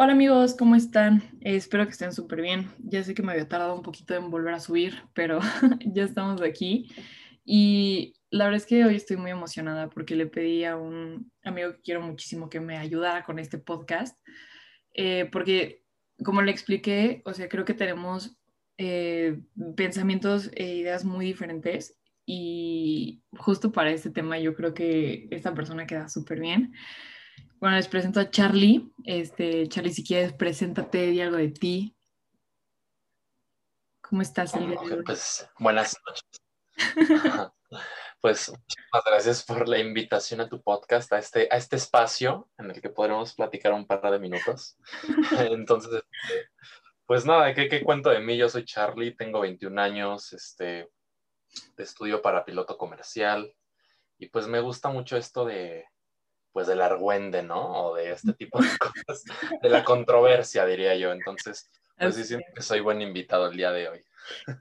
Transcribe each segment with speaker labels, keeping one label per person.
Speaker 1: Hola amigos, ¿cómo están? Eh, espero que estén súper bien. Ya sé que me había tardado un poquito en volver a subir, pero ya estamos aquí. Y la verdad es que hoy estoy muy emocionada porque le pedí a un amigo que quiero muchísimo que me ayudara con este podcast, eh, porque como le expliqué, o sea, creo que tenemos eh, pensamientos e ideas muy diferentes y justo para este tema yo creo que esta persona queda súper bien. Bueno, les presento a Charlie. Este, Charlie, si quieres, preséntate, di algo de ti. ¿Cómo estás el?
Speaker 2: Pues buenas noches. pues muchas gracias por la invitación a tu podcast, a este, a este espacio en el que podremos platicar un par de minutos. Entonces, este, pues nada, ¿qué, ¿qué, cuento de mí? Yo soy Charlie, tengo 21 años, este, estudio para piloto comercial y pues me gusta mucho esto de, pues del argüende, ¿no? O de este tipo de cosas, de la controversia, diría yo. Entonces, pues sí siento que soy buen invitado el día de hoy.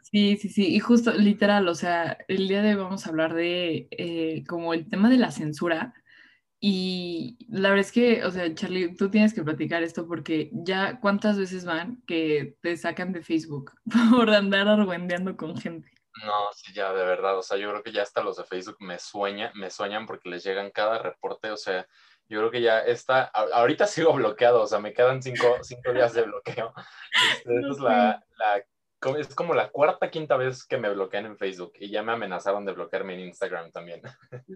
Speaker 1: Sí, sí, sí, y justo literal, o sea, el día de hoy vamos a hablar de eh, como el tema de la censura. Y la verdad es que, o sea, Charlie, tú tienes que platicar esto porque ya cuántas veces van que te sacan de Facebook por andar argüendeando con gente.
Speaker 2: No, sí, ya, de verdad, o sea, yo creo que ya hasta los de Facebook me sueñan, me sueñan porque les llegan cada reporte, o sea, yo creo que ya está, ahorita sigo bloqueado, o sea, me quedan cinco, cinco días de bloqueo. Este, es, la, la, es como la cuarta, quinta vez que me bloquean en Facebook y ya me amenazaron de bloquearme en Instagram también.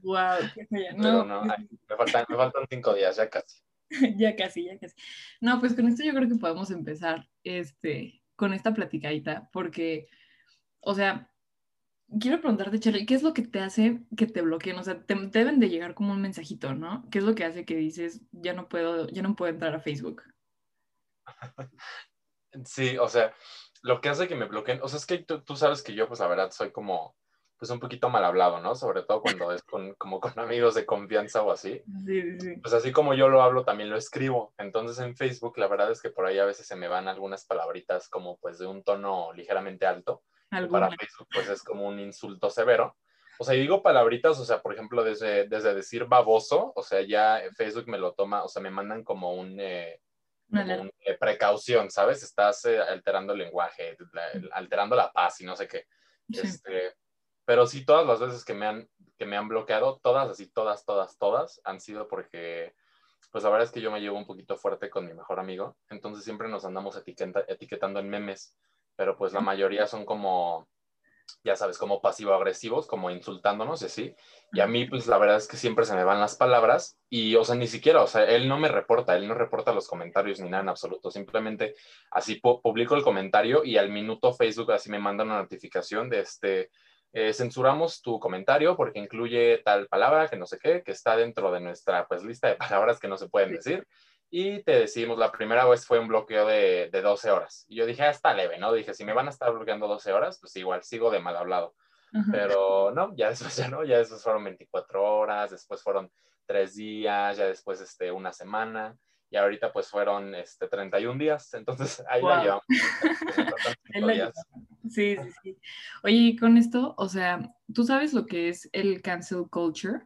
Speaker 1: Wow, qué
Speaker 2: No, no, me, faltan, me faltan cinco días, ya casi.
Speaker 1: ya casi, ya casi. No, pues con esto yo creo que podemos empezar, este, con esta platicadita, porque, o sea, quiero preguntarte, Charlie, ¿qué es lo que te hace que te bloqueen? O sea, te, deben de llegar como un mensajito, ¿no? ¿Qué es lo que hace que dices, ya no puedo, ya no puedo entrar a Facebook?
Speaker 2: Sí, o sea, lo que hace que me bloqueen, o sea, es que tú, sabes que yo, pues la verdad, soy como, pues un poquito mal hablado, ¿no? Sobre todo cuando es con, como con amigos de confianza o así.
Speaker 1: Sí, sí, sí.
Speaker 2: Pues así como yo lo hablo, también lo escribo. Entonces en Facebook, la verdad es que por ahí a veces se me van algunas palabritas como pues de un tono ligeramente alto para Facebook pues es como un insulto severo. O sea, y digo palabritas, o sea, por ejemplo, desde, desde decir baboso, o sea, ya Facebook me lo toma, o sea, me mandan como un, eh, eh, precaución, ¿sabes? Estás eh, alterando el lenguaje, alterando la paz y no sé qué. Este, pero sí, todas las veces que me, han, que me han bloqueado, todas, así, todas, todas, todas, han sido porque, pues la verdad es que yo me llevo un poquito fuerte con mi mejor amigo, entonces siempre nos andamos etiquetando en memes pero pues la mayoría son como, ya sabes, como pasivo-agresivos, como insultándonos y así. Y a mí, pues la verdad es que siempre se me van las palabras y, o sea, ni siquiera, o sea, él no me reporta, él no reporta los comentarios ni nada en absoluto. Simplemente así publico el comentario y al minuto Facebook así me manda una notificación de este, eh, censuramos tu comentario porque incluye tal palabra que no sé qué, que está dentro de nuestra pues lista de palabras que no se pueden decir y te decimos, la primera vez fue un bloqueo de, de 12 horas. Y yo dije, ah, está leve, ¿no? Dije, si me van a estar bloqueando 12 horas, pues igual sigo de mal hablado. Pero no, ya después ya no, ya después fueron 24 horas, después fueron 3 días, ya después este, una semana, y ahorita pues fueron este, 31 días, entonces ahí la llevamos.
Speaker 1: sí, sí, sí. Oye, y con esto, o sea, ¿tú sabes lo que es el cancel culture?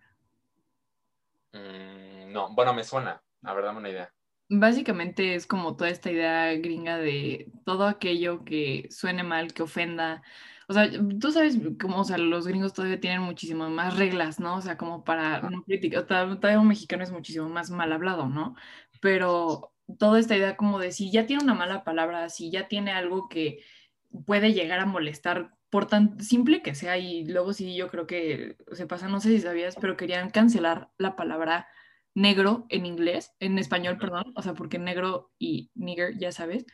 Speaker 2: Mm, no, bueno, me suena, a ver, dame una idea.
Speaker 1: Básicamente es como toda esta idea gringa de todo aquello que suene mal, que ofenda. O sea, tú sabes cómo, o sea, los gringos todavía tienen muchísimas más reglas, ¿no? O sea, como para no criticar, todavía un mexicano es muchísimo más mal hablado, ¿no? Pero toda esta idea como de si ya tiene una mala palabra, si ya tiene algo que puede llegar a molestar, por tan simple que sea, y luego sí yo creo que se pasa, no sé si sabías, pero querían cancelar la palabra negro en inglés, en español, perdón, o sea, porque negro y nigger, ya sabes.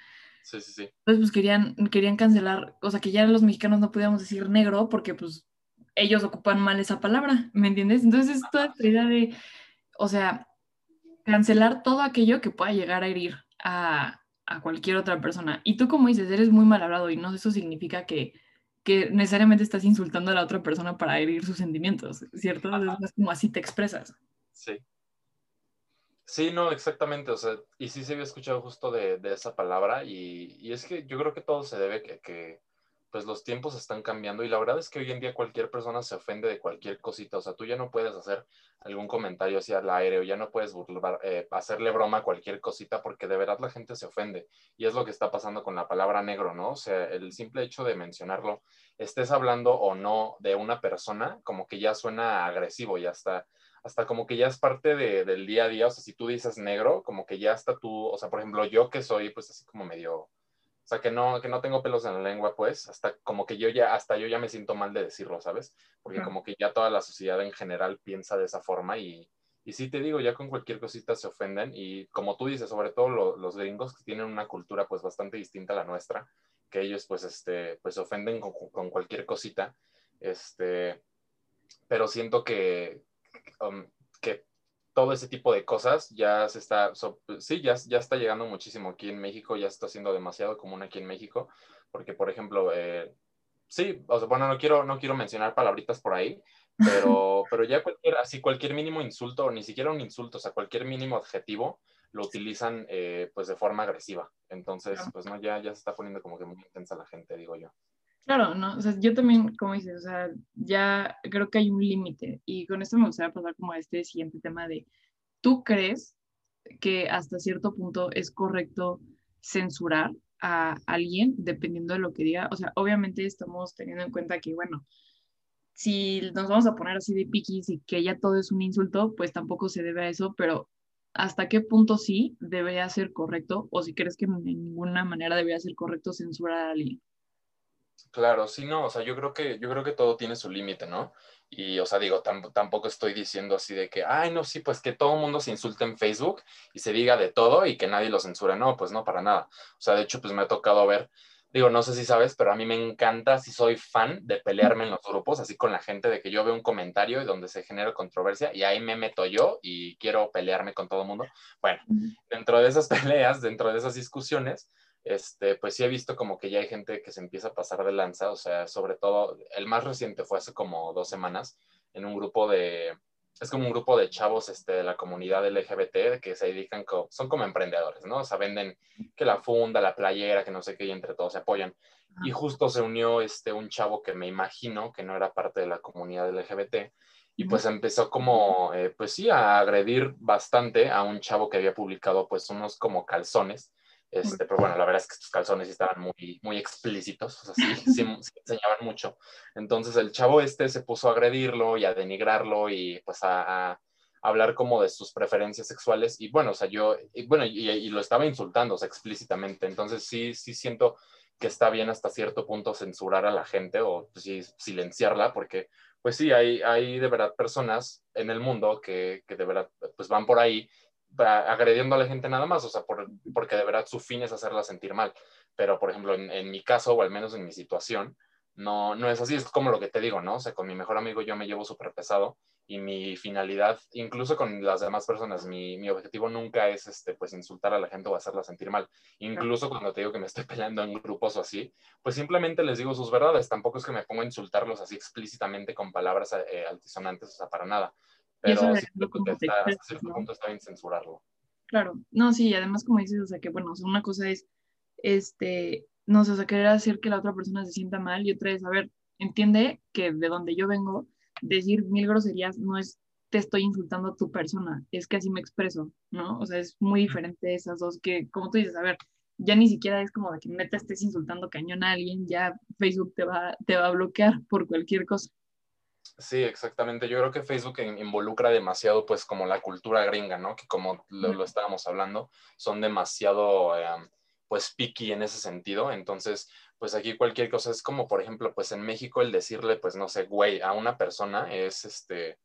Speaker 2: Sí, sí, sí.
Speaker 1: Entonces, pues querían, querían cancelar, o sea, que ya los mexicanos no podíamos decir negro porque, pues, ellos ocupan mal esa palabra, ¿me entiendes? Entonces, es toda esta idea de, o sea, cancelar todo aquello que pueda llegar a herir a, a cualquier otra persona. Y tú, como dices, eres muy mal hablado y no eso significa que, que necesariamente estás insultando a la otra persona para herir sus sentimientos, ¿cierto? Es como así te expresas.
Speaker 2: Sí. Sí, no, exactamente, o sea, y sí se había escuchado justo de, esa palabra y, es que yo creo que todo se debe que, que, pues los tiempos están cambiando y la verdad es que hoy en día cualquier persona se ofende de cualquier cosita, o sea, tú ya no puedes hacer algún comentario hacia el aire o ya no puedes eh, hacerle broma a cualquier cosita porque de verdad la gente se ofende y es lo que está pasando con la palabra negro, ¿no? O sea, el simple hecho de mencionarlo, estés hablando o no de una persona, como que ya suena agresivo y hasta hasta como que ya es parte del día a día, o sea, si tú dices negro, como que ya está tú, o sea, por ejemplo, yo que soy pues así como medio o sea, que no, que no tengo pelos en la lengua, pues, hasta como que yo ya, hasta yo ya me siento mal de decirlo, ¿sabes? Porque como que ya toda la sociedad en general piensa de esa forma y, y sí te digo, ya con cualquier cosita se ofenden y como tú dices, sobre todo los gringos que tienen una cultura pues bastante distinta a la nuestra, que ellos pues, este, pues ofenden con, con cualquier cosita, este, pero siento que, um, que todo ese tipo de cosas ya se está, sí, ya, ya está llegando muchísimo aquí en México, ya está siendo demasiado común aquí en México, porque por ejemplo, eh, sí, o sea, bueno, no quiero, no quiero mencionar palabritas por ahí, pero, pero ya cualquier, así cualquier mínimo insulto, o ni siquiera un insulto, o sea, cualquier mínimo adjetivo, lo utilizan eh, pues de forma agresiva. Entonces, pues no, ya, ya se está poniendo como que muy intensa la gente, digo yo.
Speaker 1: Claro, no, o sea, yo también, como dices, o sea, ya creo que hay un límite y con esto me gustaría pasar como a este siguiente tema de, ¿tú crees que hasta cierto punto es correcto censurar a alguien dependiendo de lo que diga? O sea, obviamente estamos teniendo en cuenta que, bueno, si nos vamos a poner así de piquis y que ya todo es un insulto, pues tampoco se debe a eso, pero ¿hasta qué punto sí debería ser correcto o si crees que de ninguna manera debería ser correcto censurar a alguien?
Speaker 2: Claro, sí, no, o sea, yo creo que, yo creo que todo tiene su límite, ¿no? Y, o sea, digo, tampoco estoy diciendo así de que, ay, no, sí, pues que todo el mundo se insulte en Facebook y se diga de todo y que nadie lo censure. No, pues no, para nada. O sea, de hecho, pues me ha tocado ver, digo, no sé si sabes, pero a mí me encanta, si soy fan de pelearme en los grupos, así con la gente, de que yo veo un comentario y donde se genera controversia y ahí me meto yo y quiero pelearme con todo el mundo. Bueno, dentro de esas peleas, dentro de esas discusiones, este, pues sí he visto como que ya hay gente que se empieza a pasar de lanza, o sea, sobre todo, el más reciente fue hace como dos semanas, en un grupo de, es como un grupo de chavos este, de la comunidad LGBT que se dedican, son como emprendedores, ¿no? O sea, venden que la funda, la playera, que no sé qué, y entre todos se apoyan. Y justo se unió este, un chavo que me imagino que no era parte de la comunidad LGBT, y pues empezó como, eh, pues sí, a agredir bastante a un chavo que había publicado pues unos como calzones este, pero bueno, la verdad es que estos calzones estaban muy, muy explícitos, o sea, sí, sí, enseñaban mucho. Entonces el chavo este se puso a agredirlo y a denigrarlo y pues a, hablar como de sus preferencias sexuales y bueno, o sea, yo, y, bueno, y, lo estaba insultando, o sea, explícitamente. Entonces sí, sí siento que está bien hasta cierto punto censurar a la gente o pues, sí, silenciarla porque pues sí, hay, hay de verdad personas en el mundo que, que de verdad pues van por ahí agrediendo a la gente nada más, o sea, por, porque de verdad su fin es hacerla sentir mal. Pero, por ejemplo, en, mi caso, o al menos en mi situación, no, no es así, es como lo que te digo, ¿no? O sea, con mi mejor amigo yo me llevo súper pesado y mi finalidad, incluso con las demás personas, mi, mi, objetivo nunca es, este, pues, insultar a la gente o hacerla sentir mal. Incluso cuando te digo que me estoy peleando en grupos o así, pues simplemente les digo sus verdades. Tampoco es que me ponga a insultarlos así explícitamente con palabras eh, altisonantes, o sea, para nada pero sí que está, hasta cierto punto está bien censurarlo.
Speaker 1: Claro, no, sí, además como dices, o sea, que bueno, una cosa es, este, no sé, o sea, querer hacer que la otra persona se sienta mal y otra es, a ver, entiende que de donde yo vengo, decir mil groserías no es te estoy insultando a tu persona, es que así me expreso, ¿no? O sea, es muy diferente esas dos que, como tú dices, a ver, ya ni siquiera es como de que neta estés insultando cañón a alguien, ya Facebook te va, te va a bloquear por cualquier cosa.
Speaker 2: Sí, exactamente. Yo creo que Facebook involucra demasiado, pues, como la cultura gringa, ¿no? Que como lo, estábamos hablando, son demasiado, em, pues, picky en ese sentido. Entonces, pues aquí cualquier cosa es como, por ejemplo, pues en México el decirle, pues, no sé, güey, a una persona es, este,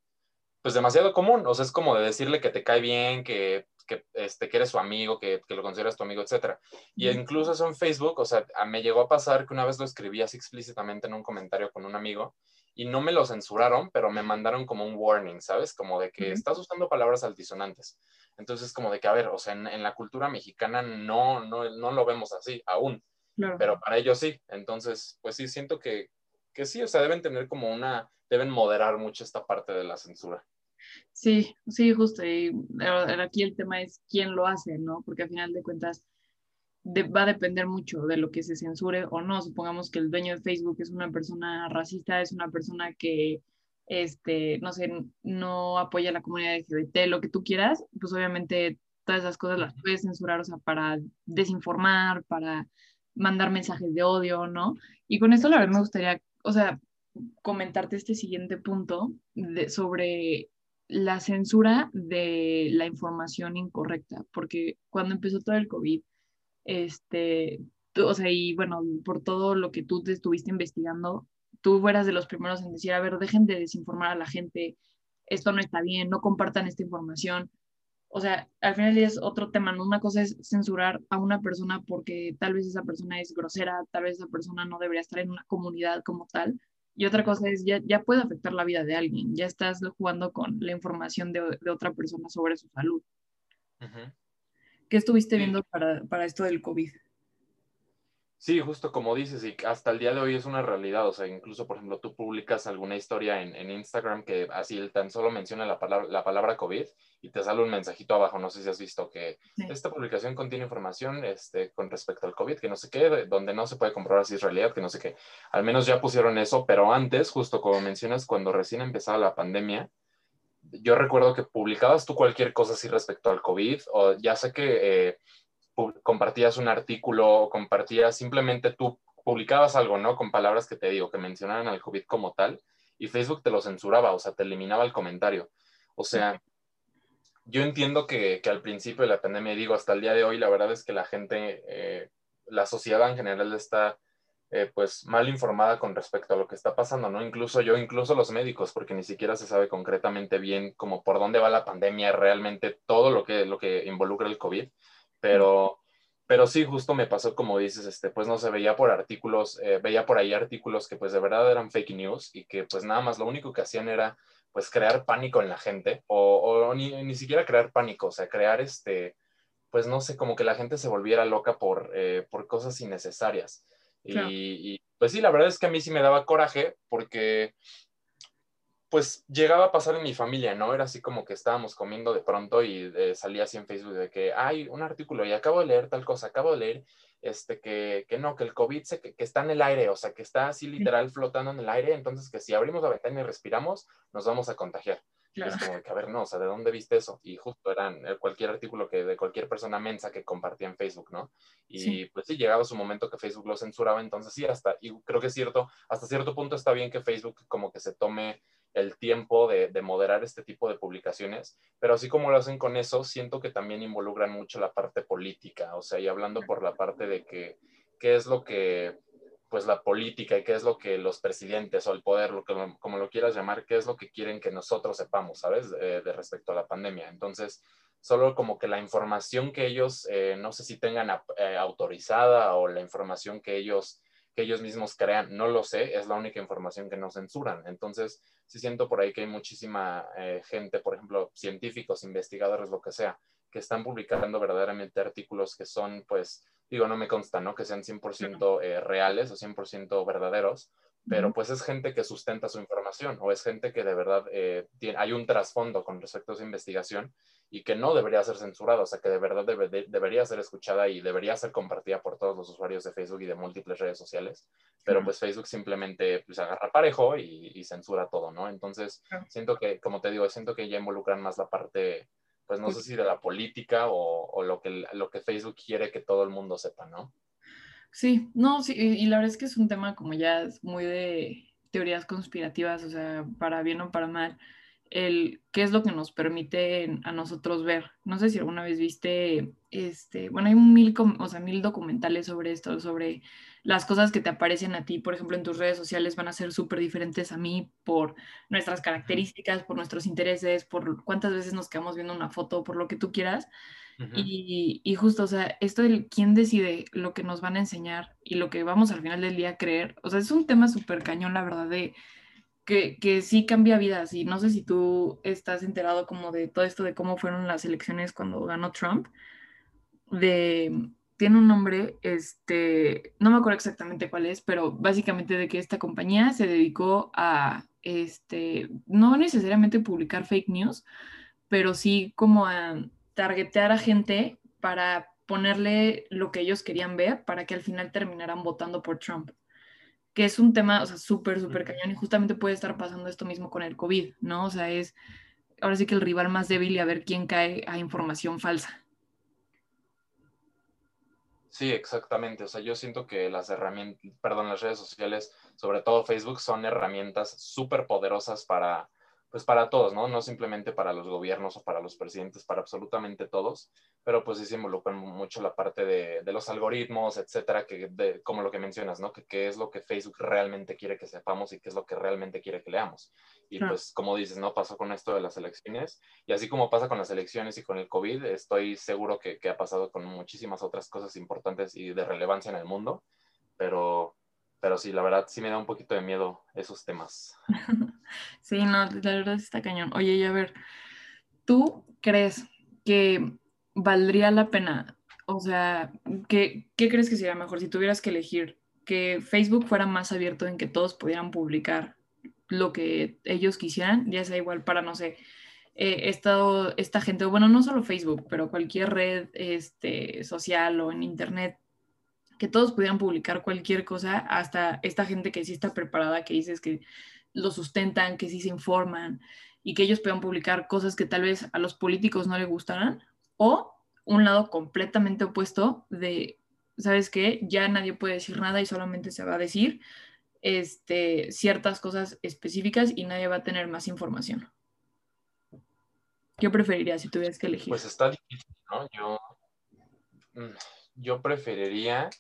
Speaker 2: pues, demasiado común. O sea, es como de decirle que te cae bien, que, que, este, que eres su amigo, que, que lo consideras tu amigo, etcétera. Y incluso eso en Facebook, o sea, me llegó a pasar que una vez lo escribí así explícitamente en un comentario con un amigo y no me lo censuraron, pero me mandaron como un warning, ¿sabes? Como de que estás usando palabras altisonantes. Entonces, como de que, a ver, o sea, en, la cultura mexicana no, no, no, lo vemos así aún, pero para ellos sí. Entonces, pues sí, siento que, que sí, o sea, deben tener como una, deben moderar mucho esta parte de la censura.
Speaker 1: Sí, sí, justo. Y aquí el tema es quién lo hace, ¿no? Porque al final de cuentas, va a depender mucho de lo que se censure o no. Supongamos que el dueño de Facebook es una persona racista, es una persona que, este, no sé, no apoya a la comunidad LGBT, lo que tú quieras, pues obviamente todas esas cosas las puedes censurar, o sea, para desinformar, para mandar mensajes de odio, ¿no? Y con esto la verdad me gustaría, o sea, comentarte este siguiente punto de, sobre la censura de la información incorrecta, porque cuando empezó todo el COVID, este, o sea, y bueno, por todo lo que tú te estuviste investigando, tú fueras de los primeros en decir, a ver, dejen de desinformar a la gente, esto no está bien, no compartan esta información. O sea, al final es otro tema, ¿no? Una cosa es censurar a una persona porque tal vez esa persona es grosera, tal vez esa persona no debería estar en una comunidad como tal, y otra cosa es, ya, ya puede afectar la vida de alguien, ya estás jugando con la información de, de otra persona sobre su salud. ¿Qué estuviste viendo para, para esto del COVID?
Speaker 2: Sí, justo como dices, y hasta el día de hoy es una realidad. O sea, incluso, por ejemplo, tú publicas alguna historia en, en Instagram que así tan solo menciona la palabra, la palabra COVID y te sale un mensajito abajo. No sé si has visto que esta publicación contiene información este, con respecto al COVID, que no sé qué, donde no se puede comprobar si es realidad, que no sé qué. Al menos ya pusieron eso, pero antes, justo como mencionas, cuando recién empezaba la pandemia, yo recuerdo que publicabas tú cualquier cosa así respecto al COVID, o ya sé que. Eh, compartías un artículo o compartías simplemente tú publicabas algo, ¿no? Con palabras que te digo, que mencionaran al COVID como tal, y Facebook te lo censuraba, o sea, te eliminaba el comentario. O sea, yo entiendo que, que al principio de la pandemia, digo, hasta el día de hoy, la verdad es que la gente, eh, la sociedad en general está eh, pues mal informada con respecto a lo que está pasando, ¿no? Incluso yo, incluso los médicos, porque ni siquiera se sabe concretamente bien como por dónde va la pandemia, realmente todo lo que, lo que involucra el COVID. Pero, pero sí, justo me pasó como dices, este, pues no se veía por artículos, eh, veía por ahí artículos que pues de verdad eran fake news y que pues nada más lo único que hacían era pues crear pánico en la gente o, ni, ni, siquiera crear pánico, o sea, crear este, pues no sé, como que la gente se volviera loca por, eh, por cosas innecesarias. Y, y, pues sí, la verdad es que a mí sí me daba coraje porque pues llegaba a pasar en mi familia, ¿no? Era así como que estábamos comiendo de pronto y eh, salía así en Facebook de que hay un artículo y acabo de leer tal cosa, acabo de leer este, que, que no, que el COVID se, que, está en el aire, o sea, que está así literal flotando en el aire, entonces que si abrimos la ventana y respiramos, nos vamos a contagiar. Es como que, a ver, no, o sea, ¿de dónde viste eso? Y justo eran eh, cualquier artículo que de cualquier persona mensa que compartía en Facebook, ¿no? Y pues sí, llegaba su momento que Facebook lo censuraba, entonces sí, hasta, y creo que es cierto, hasta cierto punto está bien que Facebook como que se tome el tiempo de, moderar este tipo de publicaciones, pero así como lo hacen con eso, siento que también involucran mucho la parte política, o sea, y hablando por la parte de que qué es lo que, pues la política y qué es lo que los presidentes o el poder, lo que, como lo quieras llamar, qué es lo que quieren que nosotros sepamos, ¿sabes? De, respecto a la pandemia. Entonces, solo como que la información que ellos, eh, no sé si tengan eh, autorizada o la información que ellos que ellos mismos crean, no lo sé, es la única información que no censuran. Entonces, sí siento por ahí que hay muchísima eh, gente, por ejemplo, científicos, investigadores, lo que sea, que están publicando verdaderamente artículos que son, pues, digo, no me consta, ¿no? Que sean 100% eh, reales o 100% verdaderos, pero pues es gente que sustenta su información o es gente que de verdad eh, tiene, hay un trasfondo con respecto a esa investigación y que no debería ser censurada, o sea, que de verdad debería ser escuchada y debería ser compartida por todos los usuarios de Facebook y de múltiples redes sociales, pero pues Facebook simplemente pues agarra parejo y, censura todo, ¿no? Entonces, siento que, como te digo, siento que ya involucran más la parte, pues no sé si de la política o, o lo, que, lo que Facebook quiere que todo el mundo sepa, ¿no?
Speaker 1: Sí, no, sí, y la verdad es que es un tema como ya muy de teorías conspirativas, o sea, para bien o para mal, el qué es lo que nos permite a nosotros ver. No sé si alguna vez viste, este, bueno, hay mil, o sea, mil documentales sobre esto, sobre las cosas que te aparecen a ti, por ejemplo, en tus redes sociales van a ser súper diferentes a mí por nuestras características, por nuestros intereses, por cuántas veces nos quedamos viendo una foto, por lo que tú quieras. y, y, justo, o sea, esto del quién decide lo que nos van a enseñar y lo que vamos al final del día a creer, o sea, es un tema súper cañón, la verdad, de que, que, sí cambia vidas. Y no sé si tú estás enterado como de todo esto de cómo fueron las elecciones cuando ganó Trump. De, tiene un nombre, este, no me acuerdo exactamente cuál es, pero básicamente de que esta compañía se dedicó a, este, no necesariamente publicar fake news, pero sí como a targetear a gente para ponerle lo que ellos querían ver para que al final terminaran votando por Trump. Que es un tema, o sea, súper, súper cañón y justamente puede estar pasando esto mismo con el COVID, ¿no? O sea, es ahora sí que el rival más débil y a ver quién cae a información falsa.
Speaker 2: Sí, exactamente. O sea, yo siento que las herramientas, perdón, las redes sociales, sobre todo Facebook, son herramientas súper poderosas para, pues para todos, ¿no? No simplemente para los gobiernos o para los presidentes, para absolutamente todos, pero pues sí se involucran mucho la parte de, de los algoritmos, etcétera, que como lo que mencionas, ¿no? Que qué es lo que Facebook realmente quiere que sepamos y qué es lo que realmente quiere que leamos. Y pues como dices, ¿no? Pasó con esto de las elecciones y así como pasa con las elecciones y con el COVID, estoy seguro que, que ha pasado con muchísimas otras cosas importantes y de relevancia en el mundo, pero pero sí, la verdad sí me da un poquito de miedo esos temas.
Speaker 1: sí, no, la verdad está cañón. Oye, y a ver, ¿tú crees que valdría la pena? O sea, ¿qué, ¿qué crees que sería mejor si tuvieras que elegir que Facebook fuera más abierto en que todos pudieran publicar lo que ellos quisieran, ya sea igual para, no sé, eh, estado, esta gente, bueno, no solo Facebook, pero cualquier red este, social o en Internet que todos pudieran publicar cualquier cosa, hasta esta gente que sí está preparada, que dices que lo sustentan, que sí se informan y que ellos puedan publicar cosas que tal vez a los políticos no les gustaran, o un lado completamente opuesto de, ¿sabes qué? Ya nadie puede decir nada y solamente se va a decir este, ciertas cosas específicas y nadie va a tener más información. ¿Qué preferirías si tuvieras que elegir?
Speaker 2: Pues está difícil, ¿no? Yo, mm, yo preferiría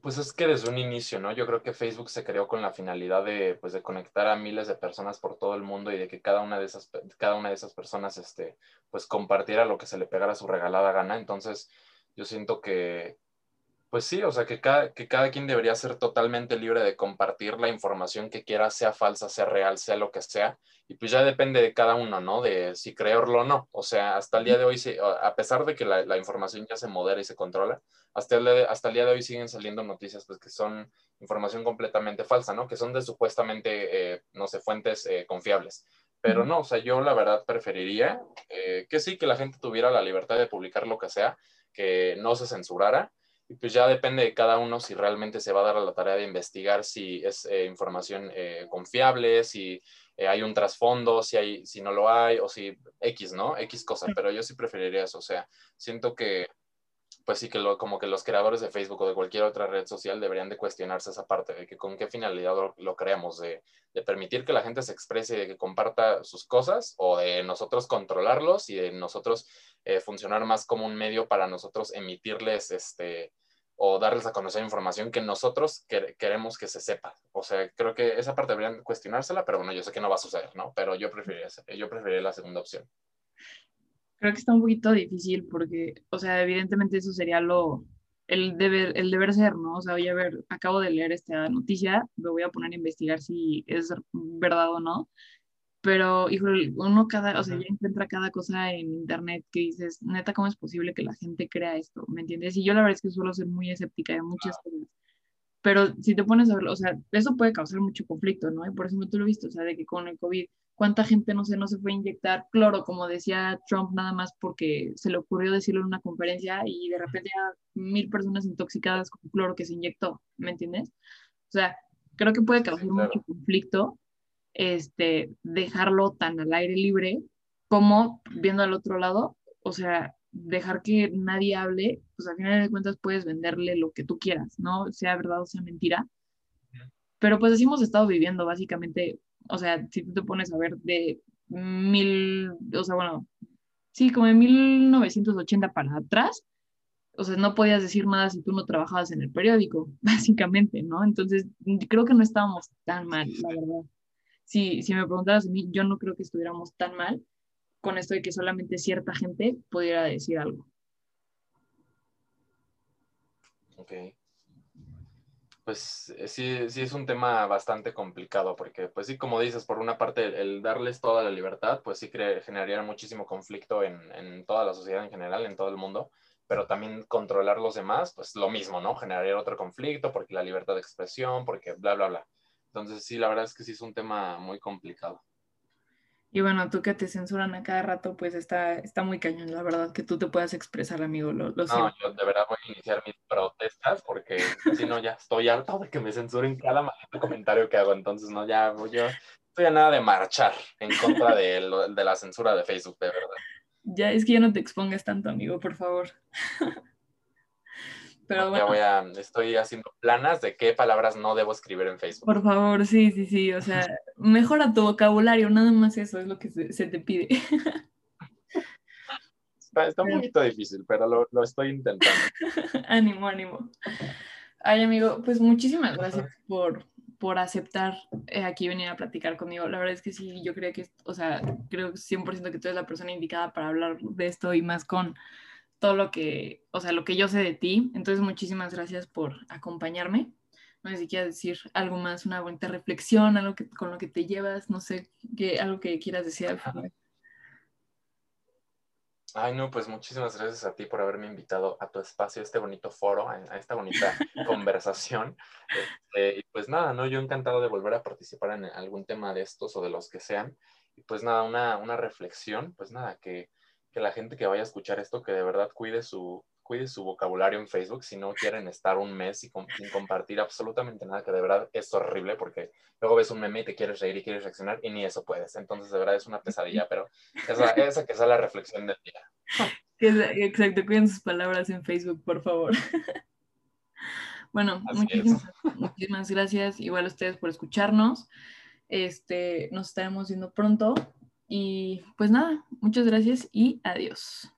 Speaker 2: pues es que desde un inicio, ¿no? Yo creo que Facebook se creó con la finalidad de, pues, de conectar a miles de personas por todo el mundo y de que cada una de esas, cada una de esas personas, este, pues compartiera lo que se le pegara su regalada gana. Entonces, yo siento que, pues sí, o sea, que cada, que cada quien debería ser totalmente libre de compartir la información que quiera, sea falsa, sea real, sea lo que sea. Y pues ya depende de cada uno, ¿no? De si creerlo o no. O sea, hasta el día de hoy, a pesar de que la, información ya se modera y se controla, hasta el, hasta el día de hoy siguen saliendo noticias pues que son información completamente falsa, ¿no? Que son de supuestamente, eh, no sé, fuentes eh, confiables. Pero no, o sea, yo la verdad preferiría eh, que sí, que la gente tuviera la libertad de publicar lo que sea, que no se censurara y pues ya depende de cada uno si realmente se va a dar a la tarea de investigar si es eh, información eh, confiable, si eh, hay un trasfondo, si, hay, si no lo hay, o si X, ¿no? X cosa, pero yo sí preferiría eso. O sea, siento que, pues sí que lo, como que los creadores de Facebook o de cualquier otra red social deberían de cuestionarse esa parte, de que con qué finalidad lo, creamos, de, de, permitir que la gente se exprese de que comparta sus cosas, o de nosotros controlarlos y de nosotros eh, funcionar más como un medio para nosotros emitirles este, o darles a conocer información que nosotros queremos que se sepa. O sea, creo que esa parte deberían cuestionársela, pero bueno, yo sé que no va a suceder, ¿no? Pero yo preferiría, yo preferiría la segunda opción.
Speaker 1: Creo que está un poquito difícil porque, o sea, evidentemente eso sería lo, el deber, el deber ser, ¿no? O sea, voy a ver, acabo de leer esta noticia, me voy a poner a investigar si es verdad o no pero, híjole, uno cada, o sea, ya encuentra cada cosa en internet que dices, neta, ¿cómo es posible que la gente crea esto? ¿Me entiendes? Y yo la verdad es que suelo ser muy escéptica de muchas cosas. Pero si te pones a verlo, o sea, eso puede causar mucho conflicto, ¿no? Y por eso tú lo he visto, o sea, de que con el COVID, ¿cuánta gente, no sé, no se fue a inyectar cloro, como decía Trump, nada más porque se le ocurrió decirlo en una conferencia y de repente ya mil personas intoxicadas con cloro que se inyectó, ¿me entiendes? O sea, creo que puede causar mucho conflicto este, dejarlo tan al aire libre como viendo al otro lado, o sea, dejar que nadie hable, pues al final de cuentas puedes venderle lo que tú quieras, ¿no? Sea verdad o sea mentira. Pero pues así hemos estado viviendo, básicamente, o sea, si tú te pones a ver de mil, o sea, bueno, sí, como de 1980 para atrás, o sea, no podías decir nada si tú no trabajabas en el periódico, básicamente, ¿no? Entonces, creo que no estábamos tan mal, la verdad si, si me preguntaras a mí, yo no creo que estuviéramos tan mal con esto de que solamente cierta gente pudiera decir algo.
Speaker 2: Ok. Pues eh, sí, sí es un tema bastante complicado porque, pues sí, como dices, por una parte, el, darles toda la libertad, pues sí generaría muchísimo conflicto en, en, toda la sociedad en general, en todo el mundo, pero también controlar los demás, pues lo mismo, ¿no? Generaría otro conflicto porque la libertad de expresión, porque bla, bla, bla. Entonces, sí, la verdad es que sí es un tema muy complicado.
Speaker 1: Y bueno, tú que te censuran a cada rato, pues está, está muy cañón, la verdad, que tú te puedas expresar, amigo. Lo, no,
Speaker 2: yo de verdad voy a iniciar mis protestas porque si no, ya estoy harto de que me censuren cada maldito comentario que hago. Entonces, no, ya yo estoy a nada de marchar en contra de, de la censura de Facebook, de verdad.
Speaker 1: Ya, es que ya no te expongas tanto, amigo, por favor.
Speaker 2: Pero bueno. voy a, estoy haciendo planas de qué palabras no debo escribir en Facebook.
Speaker 1: Por favor, sí, sí, sí. O sea, mejora tu vocabulario, nada más eso es lo que se, te pide.
Speaker 2: Está, un poquito difícil, pero lo, lo estoy intentando.
Speaker 1: ánimo, ánimo. Ay, amigo, pues muchísimas gracias por, por aceptar eh, aquí venir a platicar conmigo. La verdad es que sí, yo creo que, o sea, creo 100% que tú eres la persona indicada para hablar de esto y más con todo lo que, o sea, lo que yo sé de ti. Entonces, muchísimas gracias por acompañarme. No sé si quieres decir algo más, una bonita reflexión, algo que, con lo que te llevas, no sé, algo que quieras decir al final.
Speaker 2: Ay, no, pues muchísimas gracias a ti por haberme invitado a tu espacio, a este bonito foro, a, esta bonita conversación. Este, y pues nada, ¿no? Yo encantado de volver a participar en algún tema de estos o de los que sean. Y pues nada, una, una reflexión, pues nada, que, que la gente que vaya a escuchar esto, que de verdad cuide su, cuide su vocabulario en Facebook si no quieren estar un mes y sin compartir absolutamente nada, que de verdad es horrible porque luego ves un meme y te quieres reír y quieres reaccionar y ni eso puedes. Entonces, de verdad es una pesadilla, pero esa, esa que la reflexión del día.
Speaker 1: Exacto, cuiden sus palabras en Facebook, por favor. Bueno, muchísimas, muchísimas, gracias igual a ustedes por escucharnos. Este, nos estaremos viendo pronto y pues nada, muchas gracias y adiós.